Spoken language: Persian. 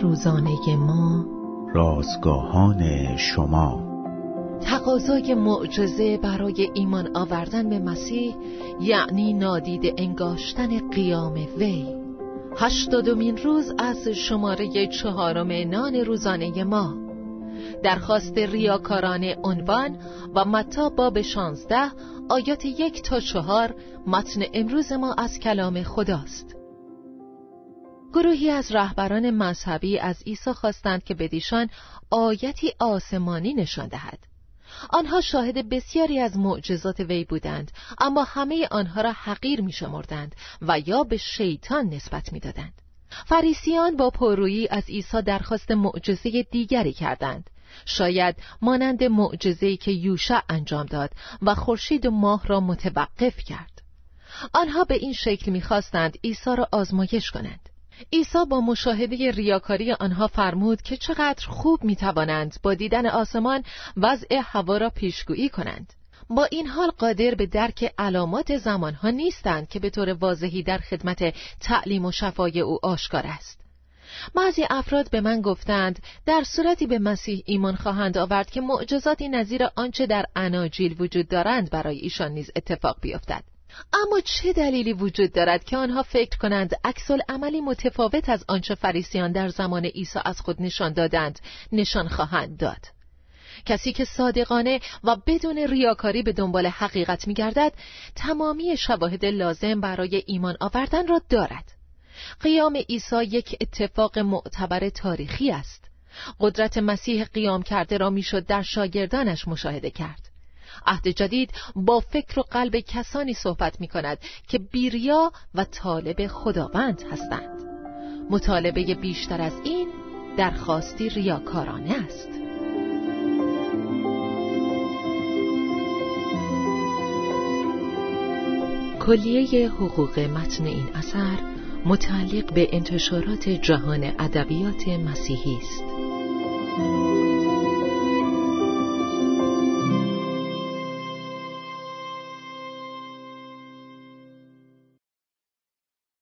روزانه ما رازگاهان شما. تقاضای معجزه برای ایمان آوردن به مسیح یعنی نادید انگاشتن قیام وی. هشتادمین روز از شماره چهارم نان روزانه ما. درخواست ریاکارانه عنوان و متا باب شانزده آیات یک تا چهار متن امروز ما از کلام خداست. گروهی از رهبران مذهبی از عیسی خواستند که بدیشان آیتی آسمانی نشان دهد. آنها شاهد بسیاری از معجزات وی بودند اما همه آنها را حقیر می شمردند و یا به شیطان نسبت می دادند. فریسیان با پرویی از عیسی درخواست معجزه دیگری کردند. شاید مانند معجزه‌ای که یوشع انجام داد و خورشید و ماه را متوقف کرد. آنها به این شکل می‌خواستند عیسی را آزمایش کنند. عیسی با مشاهده ریاکاری آنها فرمود که چقدر خوب می توانند با دیدن آسمان وضع هوا را پیشگویی کنند. با این حال قادر به درک علامات زمانها نیستند که به طور واضحی در خدمت تعلیم و شفای او آشکار است. بعضی افراد به من گفتند در صورتی به مسیح ایمان خواهند آورد که معجزاتی نظیر آنچه در اناجیل وجود دارند برای ایشان نیز اتفاق بیفتد. اما چه دلیلی وجود دارد که آنها فکر کنند عکس عملی متفاوت از آنچه فریسیان در زمان عیسی از خود نشان دادند نشان خواهند داد؟ کسی که صادقانه و بدون ریاکاری به دنبال حقیقت میگردد تمامی شواهد لازم برای ایمان آوردن را دارد. قیام عیسی یک اتفاق معتبر تاریخی است. قدرت مسیح قیام کرده را می‌شد در شاگردانش مشاهده کرد. عهد جدید با فکر و قلب کسانی صحبت می کند که بیریا و طالب خداوند هستند مطالبه بیشتر از این درخواستی ریاکارانه است کلیه حقوق متن این اثر متعلق به انتشارات جهان ادبیات مسیحی است.